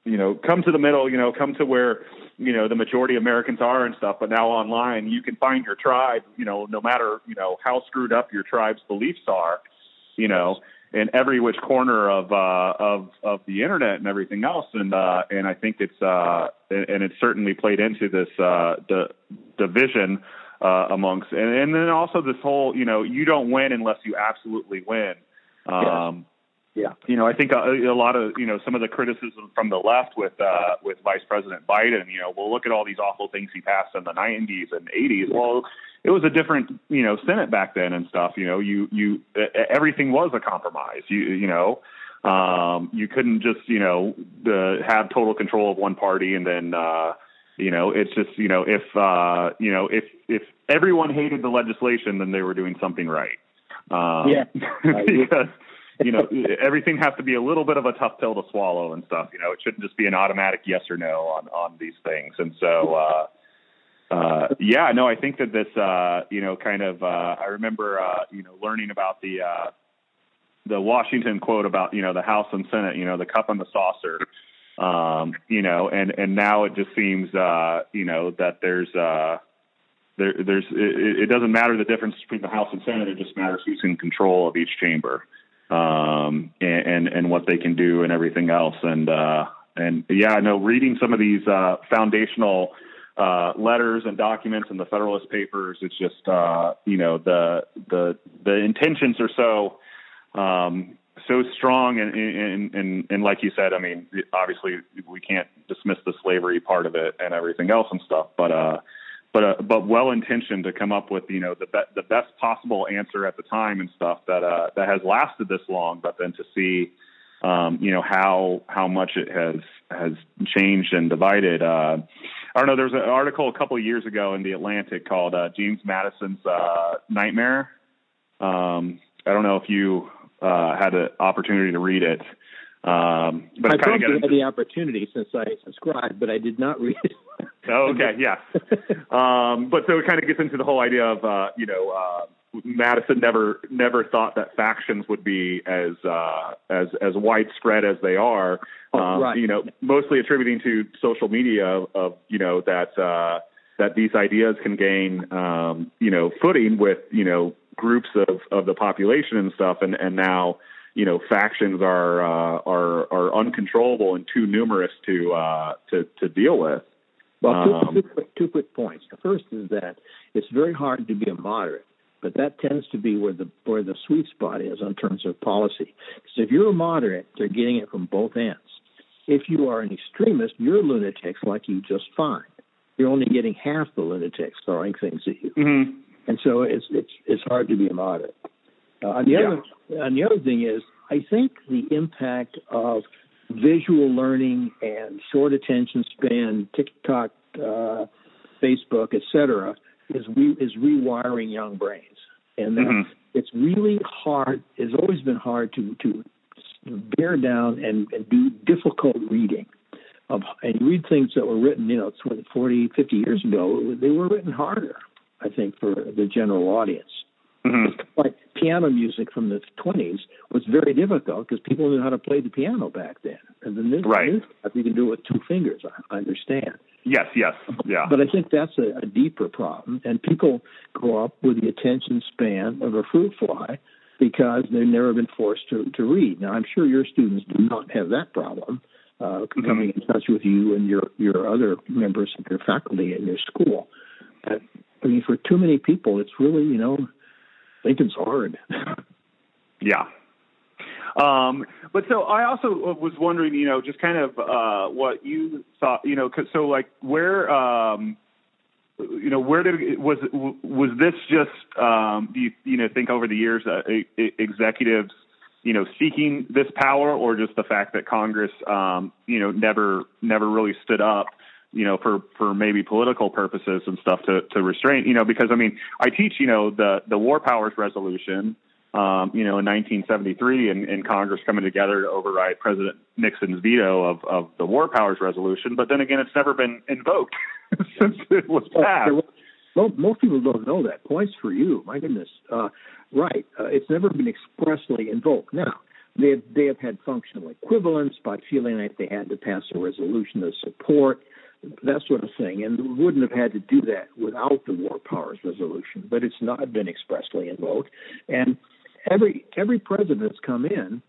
you know, come to the middle, you know, come to where, you know, the majority of Americans are and stuff. But now online, you can find your tribe, you know, no matter, you know, how screwed up your tribe's beliefs are, you know, in every which corner of, uh, of, of the internet and everything else. And, uh, and I think it's, uh, and it's certainly played into this, uh, the division, uh, amongst, and, and then also this whole, you know, you don't win unless you absolutely win. Um, Yeah. You know, I think a, a, lot of you know some of the criticism from the left with uh, with Vice President Biden. You know, well, look at all these awful things he passed in the '90s and '80s. Well, it was a different you know Senate back then and stuff. You know, you you everything was a compromise. You you know. Um, you couldn't just, you know, uh, have total control of one party and then, uh, you know, it's just, you know, if, uh, you know, if, if everyone hated the legislation, then they were doing something right. Um, yeah. because, you know, everything has to be a little bit of a tough pill to swallow and stuff. You know, it shouldn't just be an automatic yes or no on, on these things. And so, uh, uh, yeah, no, I think that this, uh, you know, kind of, uh, I remember, uh, you know, learning about the, uh, the Washington quote about, you know, the House and Senate, you know, the cup and the saucer, um, you know, and, and now it just seems, uh, you know, that there's, uh, there, there's, it, it doesn't matter the difference between the House and Senate. It just matters who's in control of each chamber, um, and, and, and what they can do and everything else. And, uh, and yeah, I know reading some of these, uh, foundational, uh, letters and documents in the Federalist Papers. It's just uh, you know the the the intentions are so um, so strong and, and, and, and like you said, I mean, obviously we can't dismiss the slavery part of it and everything else and stuff, but, uh, but, uh, but well intentioned to come up with, you know, the, be- the best possible answer at the time and stuff that, uh, that has lasted this long, but then to see, um, you know, how, how much it has, has changed and divided. Uh, I don't know. There was an article a couple of years ago in the Atlantic called, uh, James Madison's, uh, Nightmare. Um, I don't know if you uh, had an opportunity to read it. Um, but I probably had the opportunity since I subscribed, but I did not read it. oh, okay, yeah. um, but so it kind of gets into the whole idea of uh, you know uh, Madison never never thought that factions would be as uh, as as widespread as they are. Oh, um, right. You know, mostly attributing to social media of, of you know that uh, that these ideas can gain um, you know footing with you know groups of, of the population and stuff, and, and now you know factions are uh, are are uncontrollable and too numerous to uh, to to deal with. Well, two, um, two, quick, two quick points. The first is that it's very hard to be a moderate, but that tends to be where the where the sweet spot is in terms of policy. Because if you're a moderate, they're getting it from both ends. If you are an extremist, you're lunatics like you just fine. You're only getting half the lunatics throwing things at you. Mm-hmm and so it's it's it's hard to be a moderate. Uh, on the yeah. other on the other thing is, I think the impact of visual learning and short attention span, TikTok, uh, Facebook, etc., is re, is rewiring young brains, and mm-hmm. it's really hard. It's always been hard to to bear down and, and do difficult reading. Of, and read things that were written, you know, 20, 40, 50 years ago, they were written harder. I think, for the general audience. Mm-hmm. Like piano music from the 20s was very difficult because people knew how to play the piano back then. And then this, right. this you can do it with two fingers. I, understand. Yes, yes, yeah. But I think that's a, a deeper problem. And people grow up with the attention span of a fruit fly because they've never been forced to, to read. Now, I'm sure your students do not have that problem. Uh, mm-hmm. coming in touch with you and your your other members of your faculty in your school. Uh, I mean, for too many people, it's really, you know, Lincoln's hard. yeah. Um, but so I also was wondering, you know, just kind of uh, what you thought, you know, cause, so like where, um, you know, where did was was this just um, do you you know think over the years uh, executives you know seeking this power or just the fact that Congress um, you know never never really stood up you know, for, for maybe political purposes and stuff to, to restrain, you know, because I mean, I teach, you know, the, the war powers resolution, um, you know, in 1973 and, and Congress coming together to override President Nixon's veto of, of the war powers resolution. But then again, it's never been invoked since it was passed. Well, most people don't know that. Points for you. My goodness. Uh, right. Uh, it's never been expressly invoked. Now, they have, they have had functional equivalence by feeling like they had to pass a resolution of support that sort of thing, and we wouldn't have had to do that without the War Powers Resolution. But it's not been expressly invoked, and every every president that's come in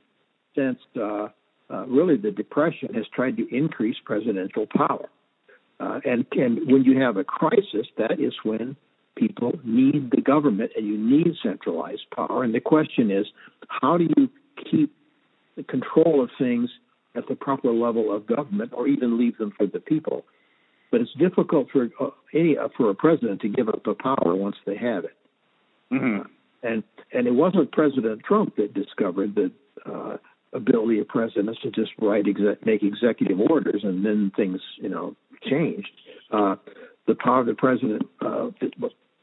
since uh, uh, really the Depression has tried to increase presidential power, uh, and and when you have a crisis, that is when people need the government and you need centralized power. And the question is, how do you keep the control of things at the proper level of government, or even leave them for the people. But it's difficult for uh, any uh, for a president to give up the power once they have it. Mm-hmm. And and it wasn't President Trump that discovered the uh, ability of presidents to just write exec- make executive orders and then things you know changed. Uh, the power of the president, uh,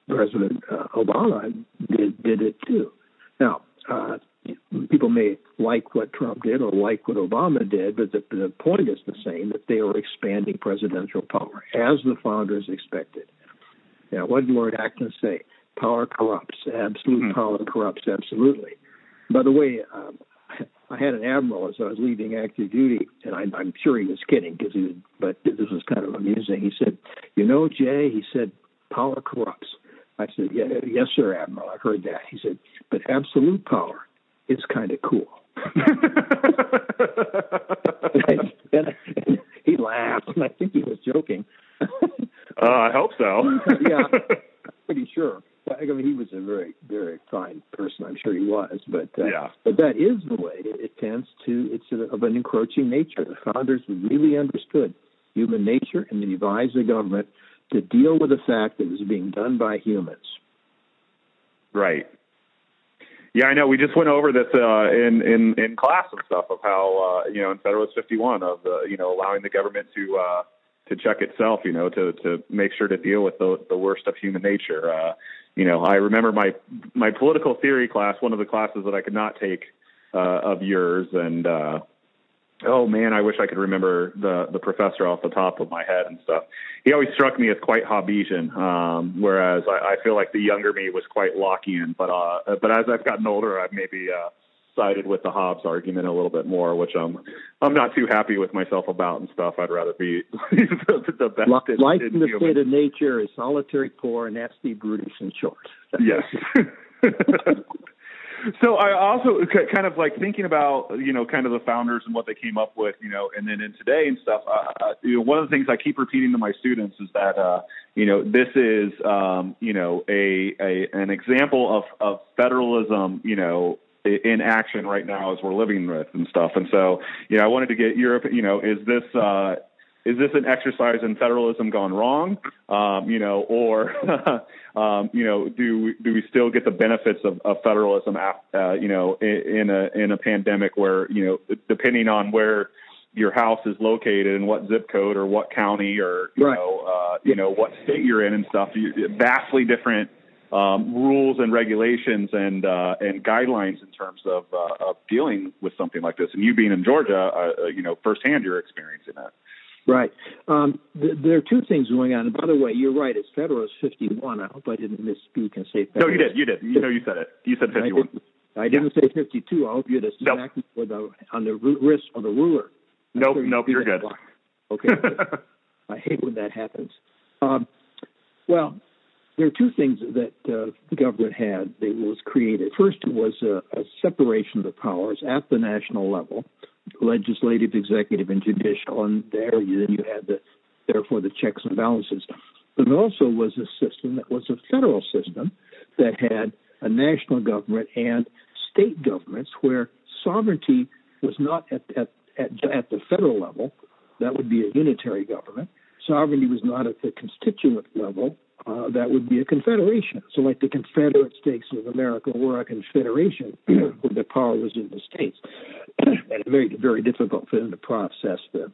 President uh, Obama did did it too. Now, uh, people may like what Trump did or like what Obama did, but the, the point is the same: that they are expanding presidential power as the founders expected. Now, what did Lord Acton say? Power corrupts. Absolute mm-hmm. power corrupts. Absolutely. By the way, um, I had an admiral as I was leaving active duty, and I, I'm sure he was kidding because he was, but this was kind of amusing. He said, "You know, Jay," he said, "power corrupts." I said, "Yeah, yes, sir, admiral. I heard that." He said, "But absolute power is kind of cool." and, and, and he laughed, and I think he was joking. uh, I hope so. yeah, pretty sure. I mean, he was a very, very fine person. I'm sure he was, but uh, yeah. but that is the way it, it tends to. It's a, of an encroaching nature. The founders really understood human nature, and they devised a government to deal with the fact that it was being done by humans. Right. Yeah, I know. We just went over this uh, in in in class and stuff of how uh, you know in Federalist 51 of the you know allowing the government to uh, to check itself, you know, to to make sure to deal with the the worst of human nature. Uh, you know, I remember my my political theory class, one of the classes that I could not take uh, of yours, and uh, oh man, I wish I could remember the the professor off the top of my head and stuff. He always struck me as quite Hobbesian, um, whereas I, I feel like the younger me was quite Lockean. But uh, but as I've gotten older, I've maybe uh, sided with the Hobbes argument a little bit more, which I'm I'm not too happy with myself about and stuff. I'd rather be the, the best. Life in, in the state of nature is solitary, poor, nasty, brutish, and short. yes. so I also kind of like thinking about you know kind of the founders and what they came up with, you know, and then in today and stuff. Uh, you know, one of the things I keep repeating to my students is that uh, you know this is um, you know a, a an example of of federalism, you know, in action right now as we're living with and stuff. And so, you know, I wanted to get Europe you know, is this, uh, is this an exercise in federalism gone wrong? Um, you know, or, um, you know, do we, do we still get the benefits of, of federalism, uh, you know, in, in a, in a pandemic where, you know, depending on where, your house is located and what zip code or what county or you right. know uh, you know what state you're in and stuff. vastly different um, rules and regulations and uh, and guidelines in terms of, uh, of dealing with something like this. And you being in Georgia, uh, uh you know, firsthand, you're experiencing that. Right. Um, th- there are two things going on. And by the way, you're right. It's Federalist 51. I hope I didn't misspeak and say. Federalist. No, you did. You did. You know, you said it. You said 51. I, did, not say 52. I hope you exactly for the on the wrist of the ruler. Nope. Nope. You're good. Okay. I hate when that happens. Um, well, there are two things that uh, the government had that was created. First was a, a, separation of the powers at the national level, legislative, executive, and judicial, and there you, then you had the therefore the checks and balances. But it also was a system that was a federal system that had a national government and state governments where sovereignty was not at, at, at, at the federal level. That would be a unitary government. Sovereignty was not at the constituent level uh, that would be a confederation. So, like the Confederate States of America were a confederation where the power was in the states, and it made it very difficult for them to process the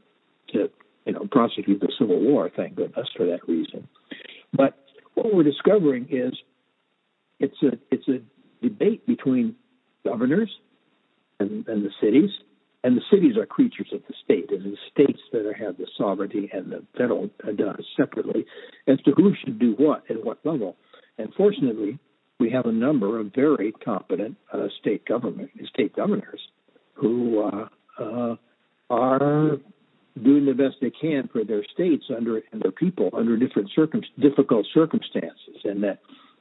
to you know prosecute the Civil War. Thank goodness for that reason. But what we're discovering is it's a it's a debate between governors and, and the cities and the cities are creatures of the state. And It is states that have the sovereignty, and the federal does separately as to who should do what at what level. And fortunately, we have a number of very competent uh, state government, state governors, who uh, uh, are doing the best they can for their states under and their people under different circum- difficult circumstances, and that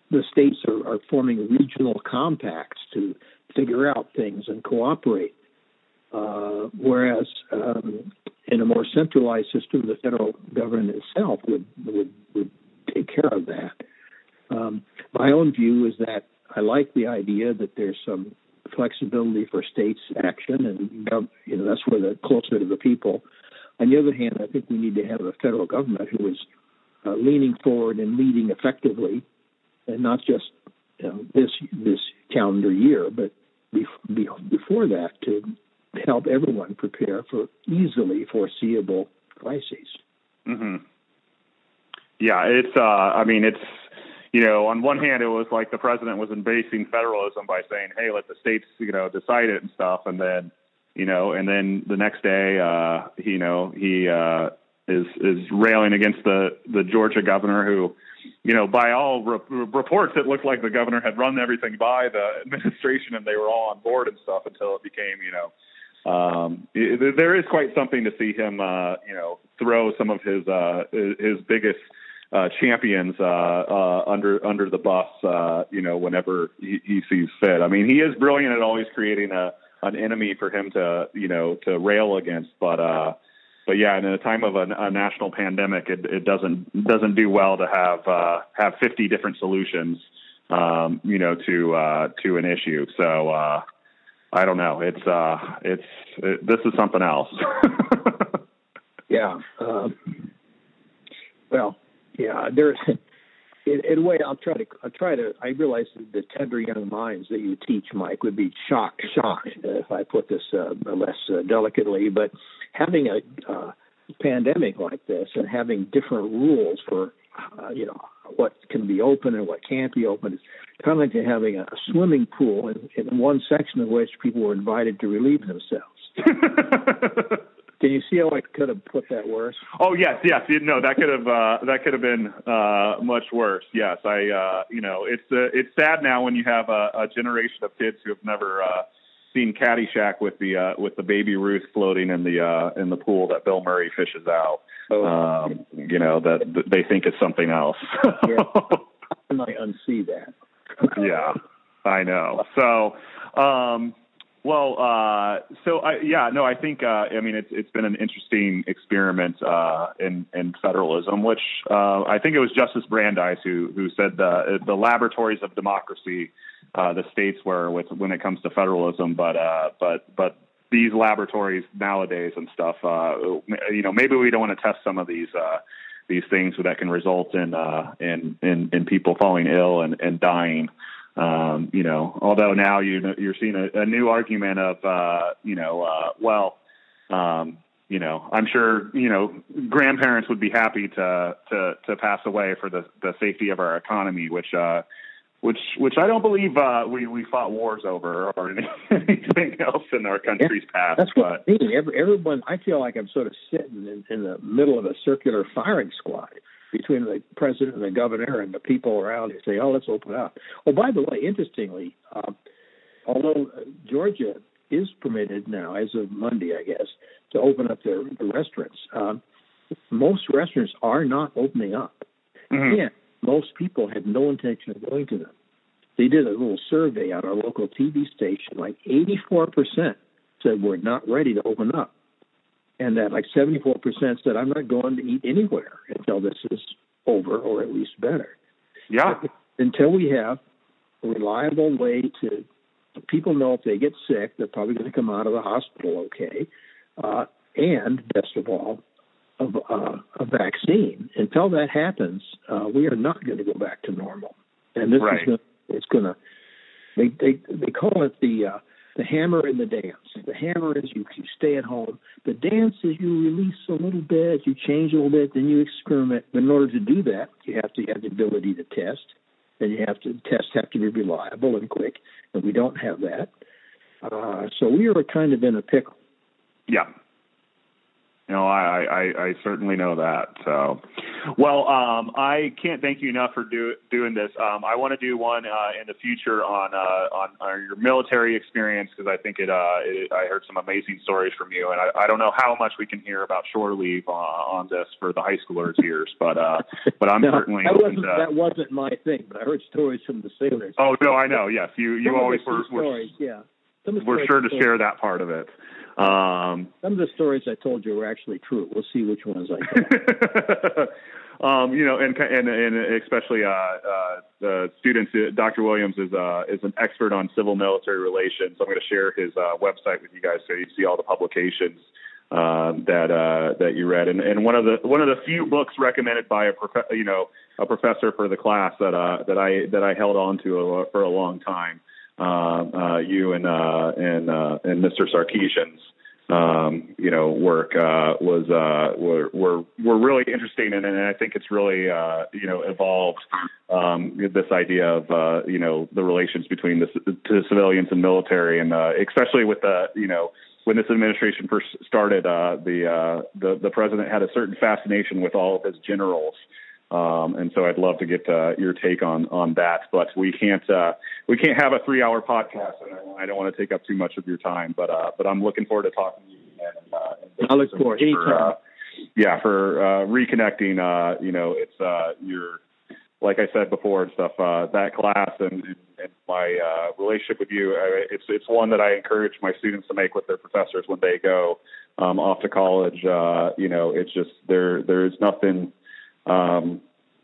the states are, are forming regional compacts to figure out things and cooperate uh, whereas um, in a more centralized system, the federal government itself would would, would take care of that. Um, my own view is that I like the idea that there's some flexibility for states' action, and you know that's where they're closer to the people. On the other hand, I think we need to have a federal government who is uh, leaning forward and leading effectively, and not just you know, this this calendar year, but be, be, before that to help everyone prepare for easily foreseeable crises. Mm-hmm. Yeah, it's. Uh, I mean, it's. You know, on one hand, it was like the president was embracing federalism by saying, "Hey, let the states, you know, decide it and stuff," and then, you know, and then the next day, uh, you know, he uh, is is railing against the the Georgia governor who, you know, by all re- reports, it looked like the governor had run everything by the administration and they were all on board and stuff until it became, you know, um, there is quite something to see him, uh, you know, throw some of his uh, his biggest uh, champions uh, uh, under under the bus, uh, you know, whenever he, he sees fit. I mean, he is brilliant at always creating a an enemy for him to, you know, to rail against, but. uh but yeah, in a time of a, a national pandemic, it, it, doesn't doesn't do well to have uh, have 50 different solutions, um, you know, to uh, to an issue. So uh, I don't know. It's uh, it's it, this is something else. yeah. Um, well, yeah. There's in, in, a way. I'll try to. I'll try to. I realize the tender young minds that you teach, Mike, would be shocked, shocked if I put this uh, less uh, delicately. But having a uh, pandemic like this and having different rules for uh, you know what can be open and what can't be open is kind of like having a swimming pool in, in one section of which people were invited to relieve themselves. Can you see how I could have put that worse? Oh yes, yes. No, that could have uh, that could have been uh, much worse. Yes, I. Uh, you know, it's uh, it's sad now when you have a, a generation of kids who have never uh, seen Caddyshack with the uh, with the baby Ruth floating in the uh, in the pool that Bill Murray fishes out. Oh. Um, you know that, that they think it's something else. yeah. I might unsee that. yeah, I know. So, um, well, uh, so I, yeah, no, I think uh, I mean it's it's been an interesting experiment uh, in in federalism, which uh, I think it was Justice Brandeis who who said the the laboratories of democracy, uh, the states were with when it comes to federalism, but uh, but but these laboratories nowadays and stuff, uh, you know, maybe we don't want to test some of these Uh, these things that can result in uh, in, in in people falling ill and, and dying. Um, you know, although now you you're seeing a, a new argument of uh, you know, uh, well, um, you know, I'm sure you know grandparents would be happy to to to pass away for the the safety of our economy, which uh, which which I don't believe uh, we we fought wars over or anything else in our country's yeah, past. That's what but, I mean. Every, everyone, I feel like I'm sort of sitting in, in the middle of a circular firing squad between the president and the governor and the people around who say, "Oh, let's open up." Oh, by the way, interestingly, uh, although Georgia is permitted now, as of Monday, I guess, to open up their, the restaurants, um, most restaurants are not opening up. Mm-hmm. And most people had no intention of going to them. They did a little survey on our local TV station. Like 84% said we're not ready to open up and that like 74% said, I'm not going to eat anywhere until this is over or at least better. Yeah. But until we have a reliable way to people know if they get sick, they're probably going to come out of the hospital okay. Uh, and best of all, of uh, a vaccine. Until that happens, uh, we are not going to go back to normal. And this right. is gonna, it's going to. They they they call it the uh, the hammer and the dance. The hammer is you, you stay at home. The dance is you release a little bit, you change a little bit, then you experiment. But in order to do that, you have to have the ability to test, and you have to tests have to be reliable and quick, and we don't have that. Uh, so we are kind of in a pickle. Yeah, you know, I, I, I certainly know that. So, well, um, I can't thank you enough for do, doing this. Um, I want to do one uh, in the future on uh, on, on your military experience because I think it, uh, it, I heard some amazing stories from you, and I, I don't know how much we can hear about shore leave uh, on this for the high schoolers' ears, but uh, but I'm no, certainly that wasn't to, that wasn't my thing. But I heard stories from the sailors. Oh no, I know. Yes, you you some always were, stories, were yeah. We're sure to share that part of it. Um, Some of the stories I told you were actually true. We'll see which ones I tell. um, you know, and and and especially uh, uh, the students. Uh, Dr. Williams is uh, is an expert on civil military relations. I'm going to share his uh, website with you guys so you see all the publications uh, that uh, that you read. And, and one of the one of the few books recommended by a prof- you know a professor for the class that uh, that I that I held on to for a long time. Uh, uh, you and uh, and and Mr. Sarkesian's um, you know work uh, was uh, were, were were really interesting, and, and I think it's really uh, you know evolved um, this idea of uh, you know the relations between the, the civilians and military, and uh, especially with the you know when this administration first started, uh, the, uh, the the president had a certain fascination with all of his generals. Um, and so I'd love to get uh, your take on on that, but we can't uh, we can't have a three hour podcast, and I, I don't want to take up too much of your time. But uh, but I'm looking forward to talking to you. And, uh, and I look forward for, uh, yeah, for uh, reconnecting. Uh, you know, it's uh, your like I said before and stuff. Uh, that class and, and, my uh, relationship with you, it's it's one that I encourage my students to make with their professors when they go um, off to college. Uh, you know, it's just there. There's nothing um,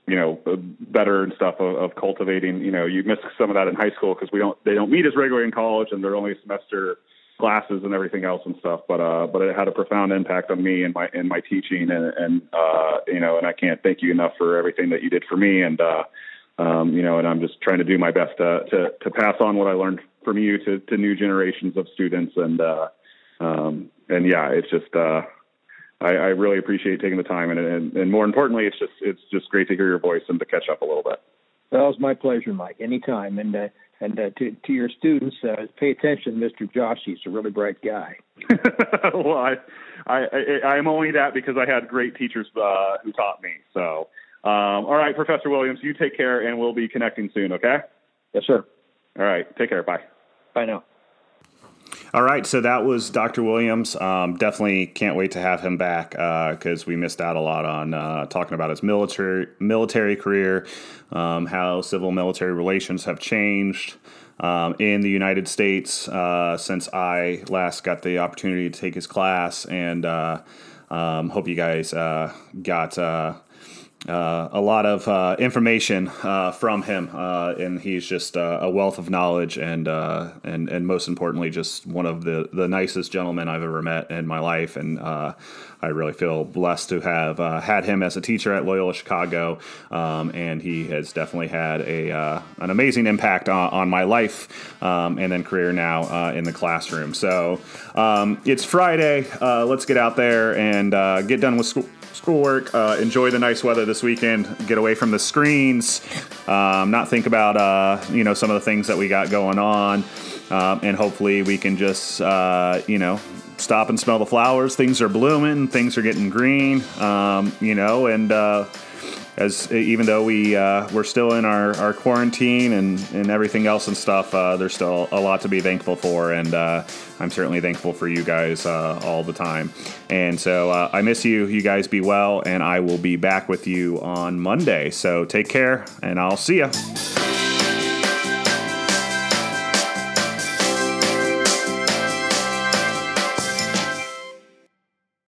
you know, better and stuff of, of, cultivating. You know, you miss some of that in high school because we don't they don't meet as regularly in college, and they're only semester classes and everything else and stuff. But uh, but it had a profound impact on me and my in my teaching, and and uh, you know, and I can't thank you enough for everything that you did for me, and uh, um, you know, and I'm just trying to do my best to to, to pass on what I learned from you to to new generations of students, and uh, um, and yeah, it's just. I, I really appreciate taking the time, and, and, and more importantly, it's just it's just great to hear your voice and to catch up a little bit. Well, it's my pleasure, Mike. Anytime, and uh, and uh, to to your students, uh, pay attention, Mr. Joshi. He's a really bright guy. well, I, I I am only that because I had great teachers uh, who taught me. So, um, all right, Professor Williams, you take care, and we'll be connecting soon. Okay? Yes, sir. All right, take care. Bye. Bye now. All right, so that was Dr. Williams. Um, definitely can't wait to have him back because uh, we missed out a lot on uh, talking about his military military career, um, how civil military relations have changed um, in the United States uh, since I last got the opportunity to take his class, and uh, um, hope you guys uh, got uh, a lot of uh, information uh, from him, uh, and he's just uh, a wealth of knowledge, and uh, and and most importantly, just one of the the nicest gentlemen I've ever met in my life, and I really feel blessed to have had him as a teacher at Loyola Chicago, um, and he has definitely had a an amazing impact on, on my life um, and then career now in the classroom. So um, it's Friday. let's get out there and get done with school schoolwork. Uh, enjoy the nice weather this weekend. Get away from the screens. Um, not think about uh, you know some of the things that we got going on, um, and hopefully we can just uh, you know stop and smell the flowers. Things are blooming. Things are getting green. Um, you know, and uh, as even though we uh, we're still in our, our quarantine and, and everything else and stuff, uh, there's still a lot to be thankful for, and uh, I'm certainly thankful for you guys uh, all the time. And so uh, I miss you. You guys be well, and I will be back with you on Monday. So take care, and I'll see you.